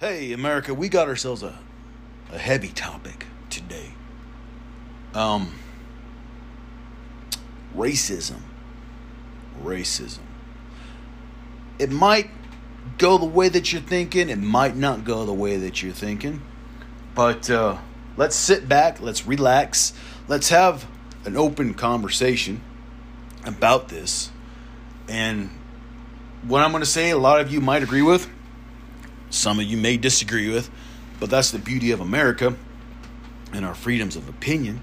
Hey, America, we got ourselves a, a heavy topic today. Um, racism. Racism. It might go the way that you're thinking, it might not go the way that you're thinking. But uh, let's sit back, let's relax, let's have an open conversation about this. And what I'm going to say, a lot of you might agree with, some of you may disagree with, but that's the beauty of America and our freedoms of opinion.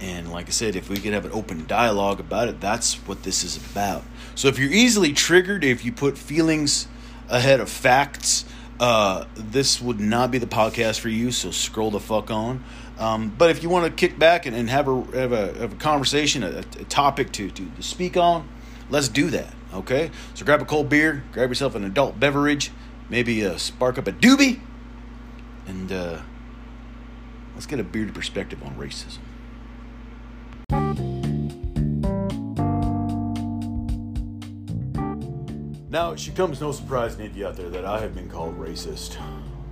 And like I said, if we could have an open dialogue about it, that's what this is about. So if you're easily triggered, if you put feelings ahead of facts, uh, this would not be the podcast for you. So scroll the fuck on. Um, but if you want to kick back and, and have, a, have, a, have a conversation, a, a topic to, to, to speak on, let's do that. Okay? So grab a cold beer, grab yourself an adult beverage, maybe uh, spark up a doobie, and uh, let's get a bearded perspective on racism. Now, it should come as no surprise to any out there that I have been called racist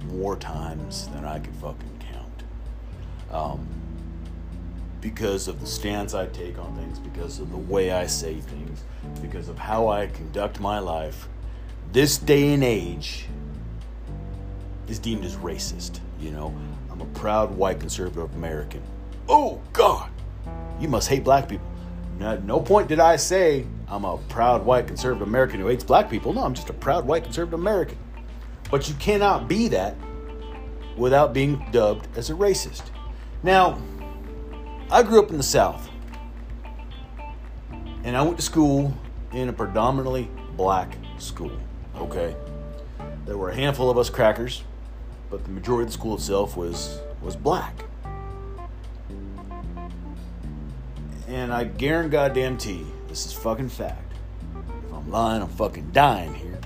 more times than I can fucking count. Um, because of the stance I take on things, because of the way I say things, because of how I conduct my life, this day and age is deemed as racist. You know, I'm a proud white conservative American. Oh, God, you must hate black people. At no point did I say I'm a proud white conservative American who hates black people. No, I'm just a proud white conservative American. But you cannot be that without being dubbed as a racist. Now, I grew up in the South, and I went to school in a predominantly black school. Okay, there were a handful of us crackers, but the majority of the school itself was was black. And I guarantee goddamn tea, this is fucking fact. If I'm lying, I'm fucking dying here.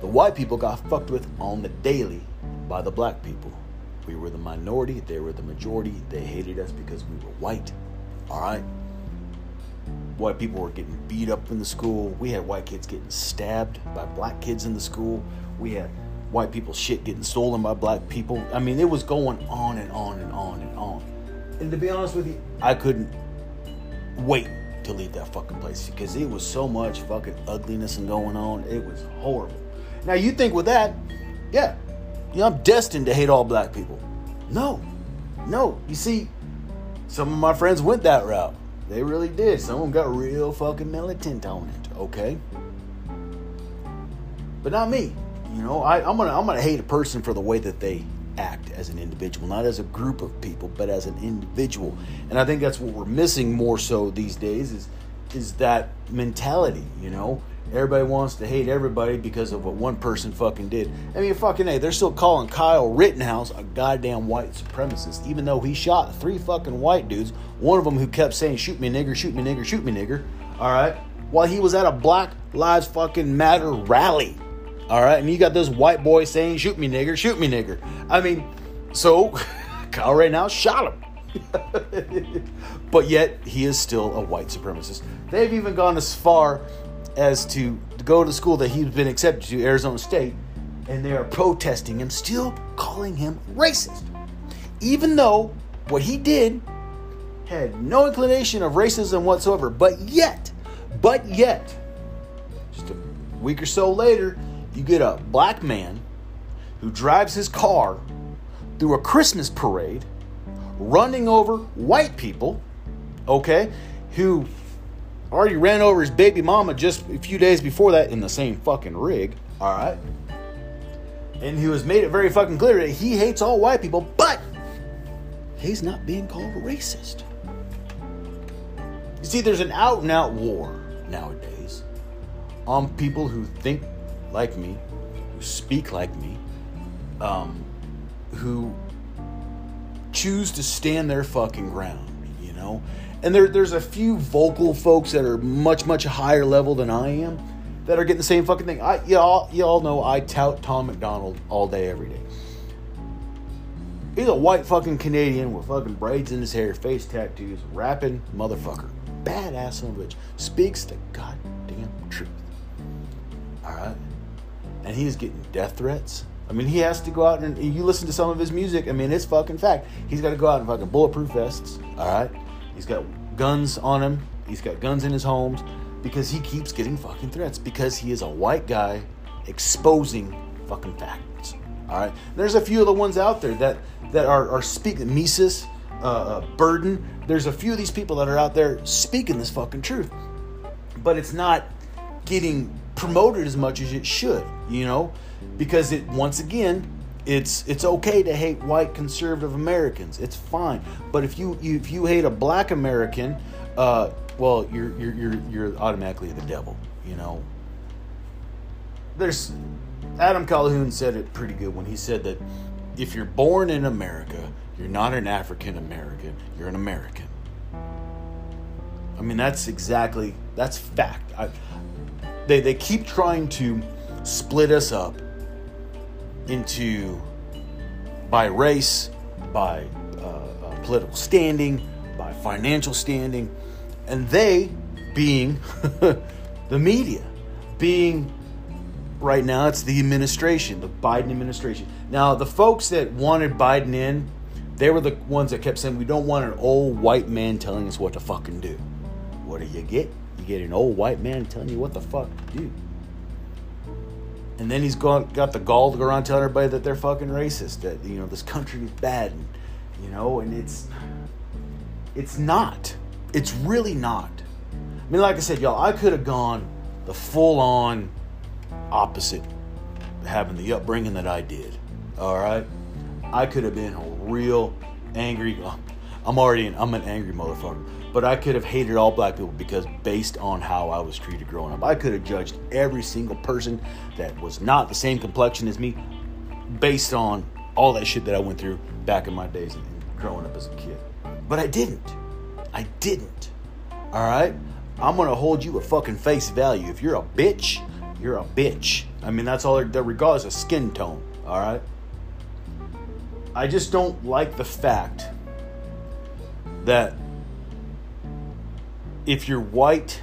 The white people got fucked with on the daily by the black people. We were the minority, they were the majority. They hated us because we were white. All right? White people were getting beat up in the school. We had white kids getting stabbed by black kids in the school. We had white people shit getting stolen by black people. I mean, it was going on and on and on and on. And to be honest with you, I couldn't wait to leave that fucking place because it was so much fucking ugliness and going on. It was horrible. Now you think with that, yeah, you know, I'm destined to hate all black people. No, no. You see, some of my friends went that route. They really did. Some of them got real fucking militant on it. Okay, but not me. You know, I, I'm gonna I'm gonna hate a person for the way that they act as an individual, not as a group of people, but as an individual. And I think that's what we're missing more so these days is is that mentality, you know? Everybody wants to hate everybody because of what one person fucking did. I mean, fucking hey, they're still calling Kyle Rittenhouse a goddamn white supremacist, even though he shot three fucking white dudes. One of them who kept saying, "Shoot me, nigger! Shoot me, nigger! Shoot me, nigger!" All right, while he was at a Black Lives fucking Matter rally. All right, and you got this white boy saying, "Shoot me, nigger! Shoot me, nigger!" I mean, so Kyle Rittenhouse shot him. but yet he is still a white supremacist. They've even gone as far as to, go to the school that he's been accepted to, Arizona State, and they are protesting him, still calling him racist. Even though what he did had no inclination of racism whatsoever, but yet, but yet, just a week or so later, you get a black man who drives his car through a Christmas parade, running over white people, okay, who already ran over his baby mama just a few days before that in the same fucking rig, all right? And he has made it very fucking clear that he hates all white people, but he's not being called a racist. You see, there's an out and out war nowadays on people who think like me, who speak like me, um, who choose to stand their fucking ground, you know? And there, there's a few vocal folks that are much, much higher level than I am that are getting the same fucking thing. I, y'all, y'all know I tout Tom McDonald all day, every day. He's a white fucking Canadian with fucking braids in his hair, face tattoos, rapping motherfucker. Badass son of. Speaks the goddamn truth. Alright? And he's getting death threats. I mean, he has to go out and you listen to some of his music. I mean, it's fucking fact. He's got to go out in fucking bulletproof vests. All right, he's got guns on him. He's got guns in his homes because he keeps getting fucking threats because he is a white guy exposing fucking facts. All right, there's a few of the ones out there that that are are speaking Mises, uh, uh, Burden. There's a few of these people that are out there speaking this fucking truth, but it's not getting promoted as much as it should. You know, because it once again it's it's okay to hate white conservative Americans. It's fine. But if you, you if you hate a black American, uh, well, you're you're you're you're automatically the devil. You know. There's Adam Calhoun said it pretty good when he said that if you're born in America, you're not an African American. You're an American. I mean, that's exactly that's fact. I, they they keep trying to split us up into by race, by uh, uh, political standing, by financial standing, and they being the media, being right now it's the administration, the Biden administration. Now, the folks that wanted Biden in, they were the ones that kept saying, We don't want an old white man telling us what to fucking do. What do you get? Get an old white man telling you what the fuck to do and then he's gone, got the gall to go around telling everybody that they're fucking racist, that you know this country is bad, and, you know, and it's it's not. It's really not. I mean, like I said, y'all, I could have gone the full on opposite, having the upbringing that I did. All right, I could have been a real angry. I'm already an, I'm an angry motherfucker but I could have hated all black people because based on how I was treated growing up, I could have judged every single person that was not the same complexion as me based on all that shit that I went through back in my days and growing up as a kid. But I didn't. I didn't. All right? I'm going to hold you at fucking face value. If you're a bitch, you're a bitch. I mean, that's all they're, regardless of skin tone. All right? I just don't like the fact that if you're white,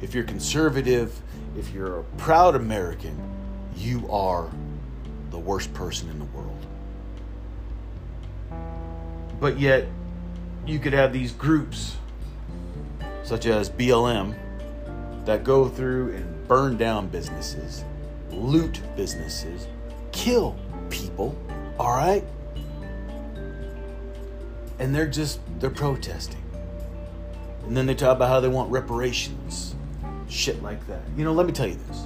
if you're conservative, if you're a proud American, you are the worst person in the world. But yet, you could have these groups, such as BLM, that go through and burn down businesses, loot businesses, kill people, all right? And they're just, they're protesting. And then they talk about how they want reparations. Shit like that. You know, let me tell you this.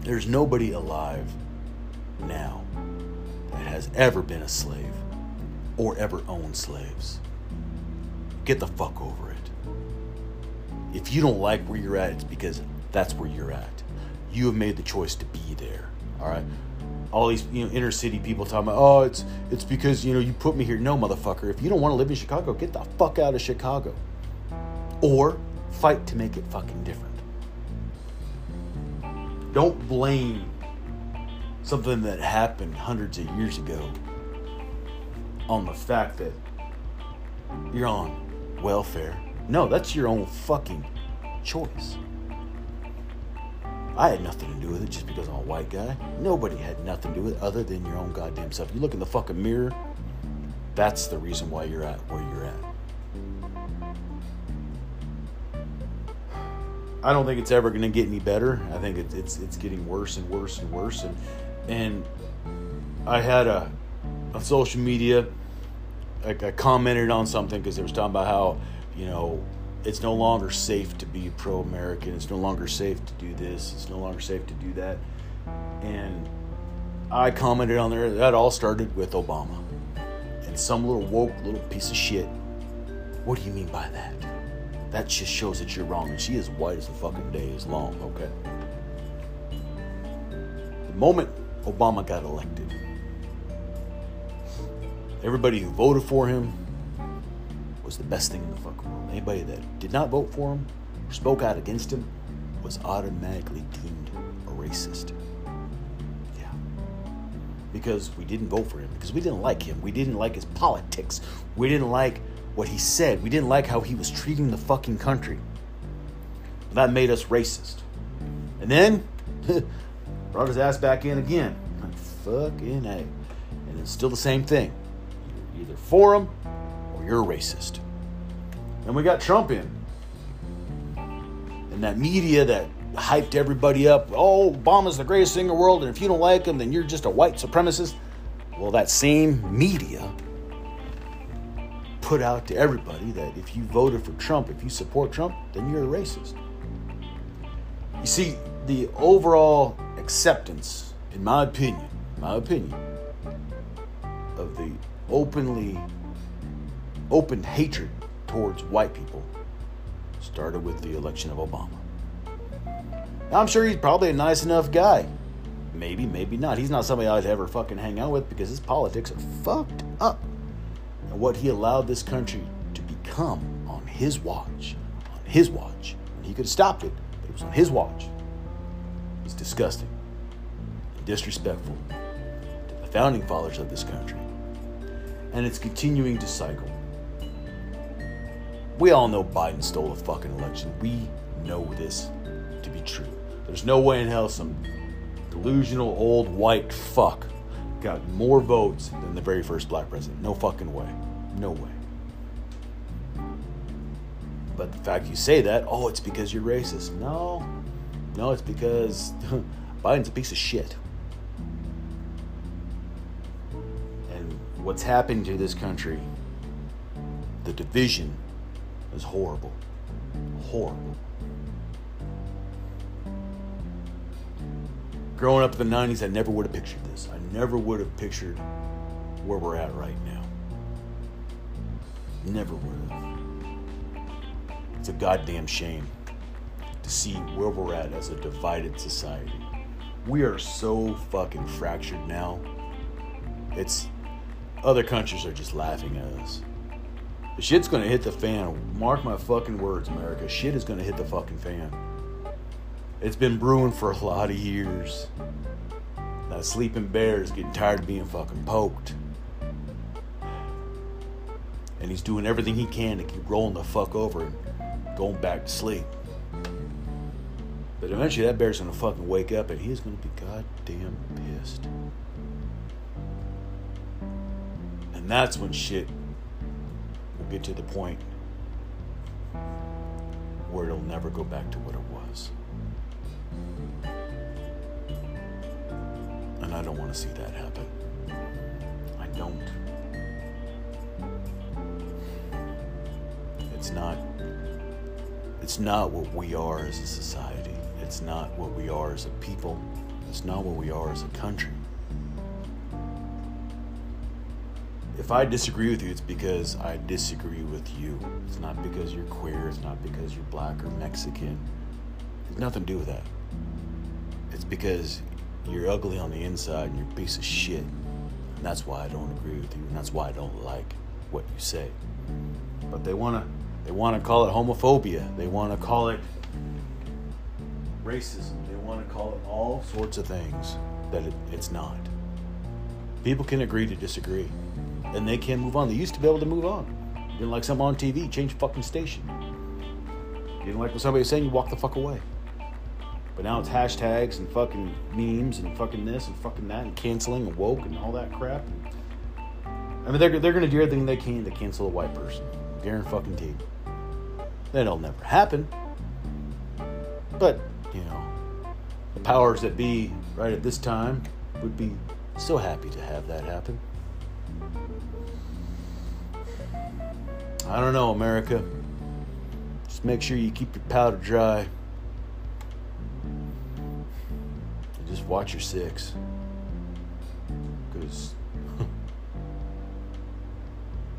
There's nobody alive now that has ever been a slave or ever owned slaves. Get the fuck over it. If you don't like where you're at, it's because that's where you're at. You have made the choice to be there. All right all these you know inner city people talking about oh it's it's because you know you put me here. No motherfucker. If you don't want to live in chicago get the fuck out of chicago. Or fight to make it fucking different. Don't blame something that happened hundreds of years ago on the fact that you're on welfare. No that's your own fucking choice I had nothing to do with it just because I'm a white guy. Nobody had nothing to do with it other than your own goddamn self. You look in the fucking mirror, that's the reason why you're at where you're at. I don't think it's ever going to get any better. I think it's, it's it's getting worse and worse and worse. And and I had a on social media, I, I commented on something because they was talking about how you know it's no longer safe to be pro American. It's no longer safe to do this. It's no longer safe to do that. And I commented on there that all started with Obama. And some little woke little piece of shit. What do you mean by that? That just shows that you're wrong. And she is white as the fucking day is long, okay? The moment Obama got elected, everybody who voted for him, was the best thing in the fucking world. Anybody that did not vote for him or spoke out against him was automatically deemed a racist. Yeah. Because we didn't vote for him, because we didn't like him. We didn't like his politics. We didn't like what he said. We didn't like how he was treating the fucking country. That made us racist. And then brought his ass back in again. Like, fucking A. And it's still the same thing. You're either for him you're a racist. And we got Trump in. And that media that hyped everybody up, oh, Obama's the greatest thing in the world, and if you don't like him, then you're just a white supremacist. Well, that same media put out to everybody that if you voted for Trump, if you support Trump, then you're a racist. You see, the overall acceptance, in my opinion, my opinion, of the openly open hatred towards white people started with the election of Obama. Now, I'm sure he's probably a nice enough guy. Maybe, maybe not. He's not somebody I'd ever fucking hang out with because his politics are fucked up. And what he allowed this country to become on his watch, on his watch, and he could have stopped it, but it was on his watch, is disgusting and disrespectful to the founding fathers of this country. And it's continuing to cycle. We all know Biden stole the fucking election. We know this to be true. There's no way in hell some delusional old white fuck got more votes than the very first black president. No fucking way. No way. But the fact you say that, oh, it's because you're racist. No. No, it's because Biden's a piece of shit. And what's happened to this country, the division is horrible. Horrible. Growing up in the 90s, I never would have pictured this. I never would have pictured where we're at right now. Never would have. It's a goddamn shame to see where we're at as a divided society. We are so fucking fractured now. It's other countries are just laughing at us. Shit's gonna hit the fan. Mark my fucking words, America. Shit is gonna hit the fucking fan. It's been brewing for a lot of years. That sleeping bear is getting tired of being fucking poked. And he's doing everything he can to keep rolling the fuck over and going back to sleep. But eventually that bear's gonna fucking wake up and he's gonna be goddamn pissed. And that's when shit get to the point where it'll never go back to what it was. And I don't want to see that happen. I don't. It's not it's not what we are as a society. It's not what we are as a people. It's not what we are as a country. If I disagree with you, it's because I disagree with you. It's not because you're queer. It's not because you're black or Mexican. It's nothing to do with that. It's because you're ugly on the inside and you're a piece of shit. And that's why I don't agree with you. And that's why I don't like what you say. But they want to they want to call it homophobia. They want to call it racism. They want to call it all sorts of things that it, it's not. People can agree to disagree, and they can't move on. They used to be able to move on. You didn't like something on TV, change fucking station. You didn't like what somebody was saying, you walk the fuck away. But now it's hashtags and fucking memes and fucking this and fucking that and canceling and woke and all that crap. I mean, they're, they're going to do everything they can to cancel a white person. Guarantee. That'll never happen. But, you know, the powers that be right at this time would be so happy to have that happen. I don't know, America. Just make sure you keep your powder dry. And just watch your six. Because,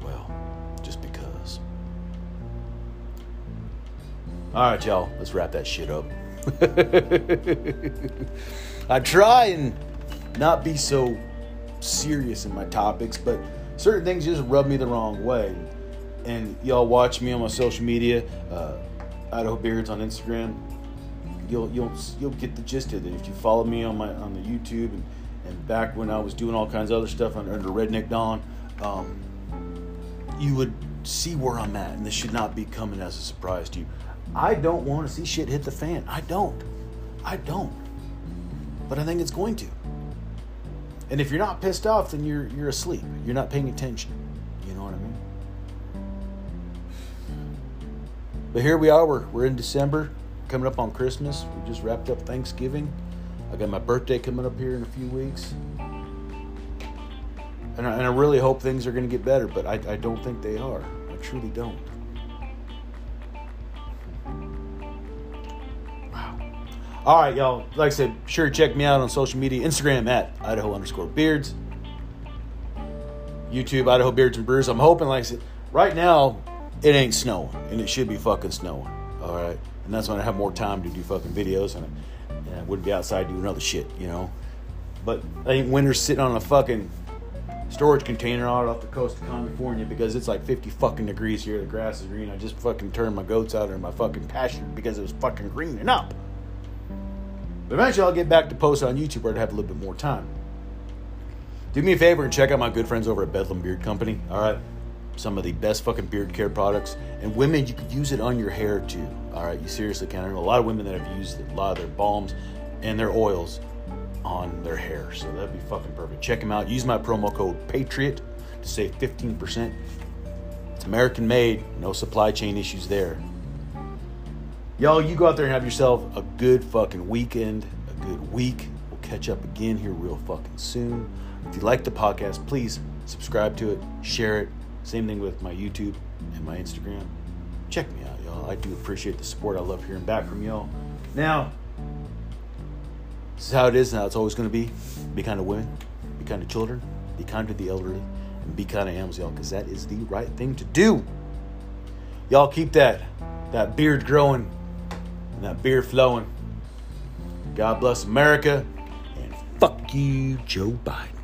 well, just because. All right, y'all, let's wrap that shit up. I try and not be so serious in my topics, but certain things just rub me the wrong way. And y'all watch me on my social media, uh, Idaho Beards on Instagram. You'll you'll you'll get the gist of it if you follow me on my on the YouTube and, and back when I was doing all kinds of other stuff under, under Redneck Don, um, you would see where I'm at, and this should not be coming as a surprise to you. I don't want to see shit hit the fan. I don't. I don't. but I think it's going to. And if you're not pissed off, then you're you're asleep. You're not paying attention. You know what I mean? But here we are. We're, we're in December, coming up on Christmas. We just wrapped up Thanksgiving. I got my birthday coming up here in a few weeks. And I, and I really hope things are going to get better, but I, I don't think they are. I truly don't. Wow. All right, y'all. Like I said, sure check me out on social media Instagram at Idaho underscore beards, YouTube, Idaho Beards and Brews. I'm hoping, like I said, right now, it ain't snowing, and it should be fucking snowing. All right. And that's when I have more time to do fucking videos and I, and I wouldn't be outside doing other shit, you know. But I think winter's sitting on a fucking storage container out off the coast of California because it's like 50 fucking degrees here. The grass is green. I just fucking turned my goats out in my fucking pasture because it was fucking greening up. But eventually I'll get back to post on YouTube where I'd have a little bit more time. Do me a favor and check out my good friends over at Bedlam Beard Company. All right. Some of the best fucking beard care products. And women, you could use it on your hair too. All right. You seriously can. I know a lot of women that have used a lot of their balms and their oils on their hair. So that'd be fucking perfect. Check them out. Use my promo code PATRIOT to save 15%. It's American made, no supply chain issues there. Y'all, you go out there and have yourself a good fucking weekend, a good week. We'll catch up again here real fucking soon. If you like the podcast, please subscribe to it, share it. Same thing with my YouTube and my Instagram. Check me out, y'all. I do appreciate the support. I love hearing back from y'all. Now, this is how it is now. It's always going to be. Be kind to women, be kind to children, be kind to the elderly, and be kind to animals, y'all, because that is the right thing to do. Y'all keep that that beard growing and that beard flowing. God bless America, and fuck you, Joe Biden.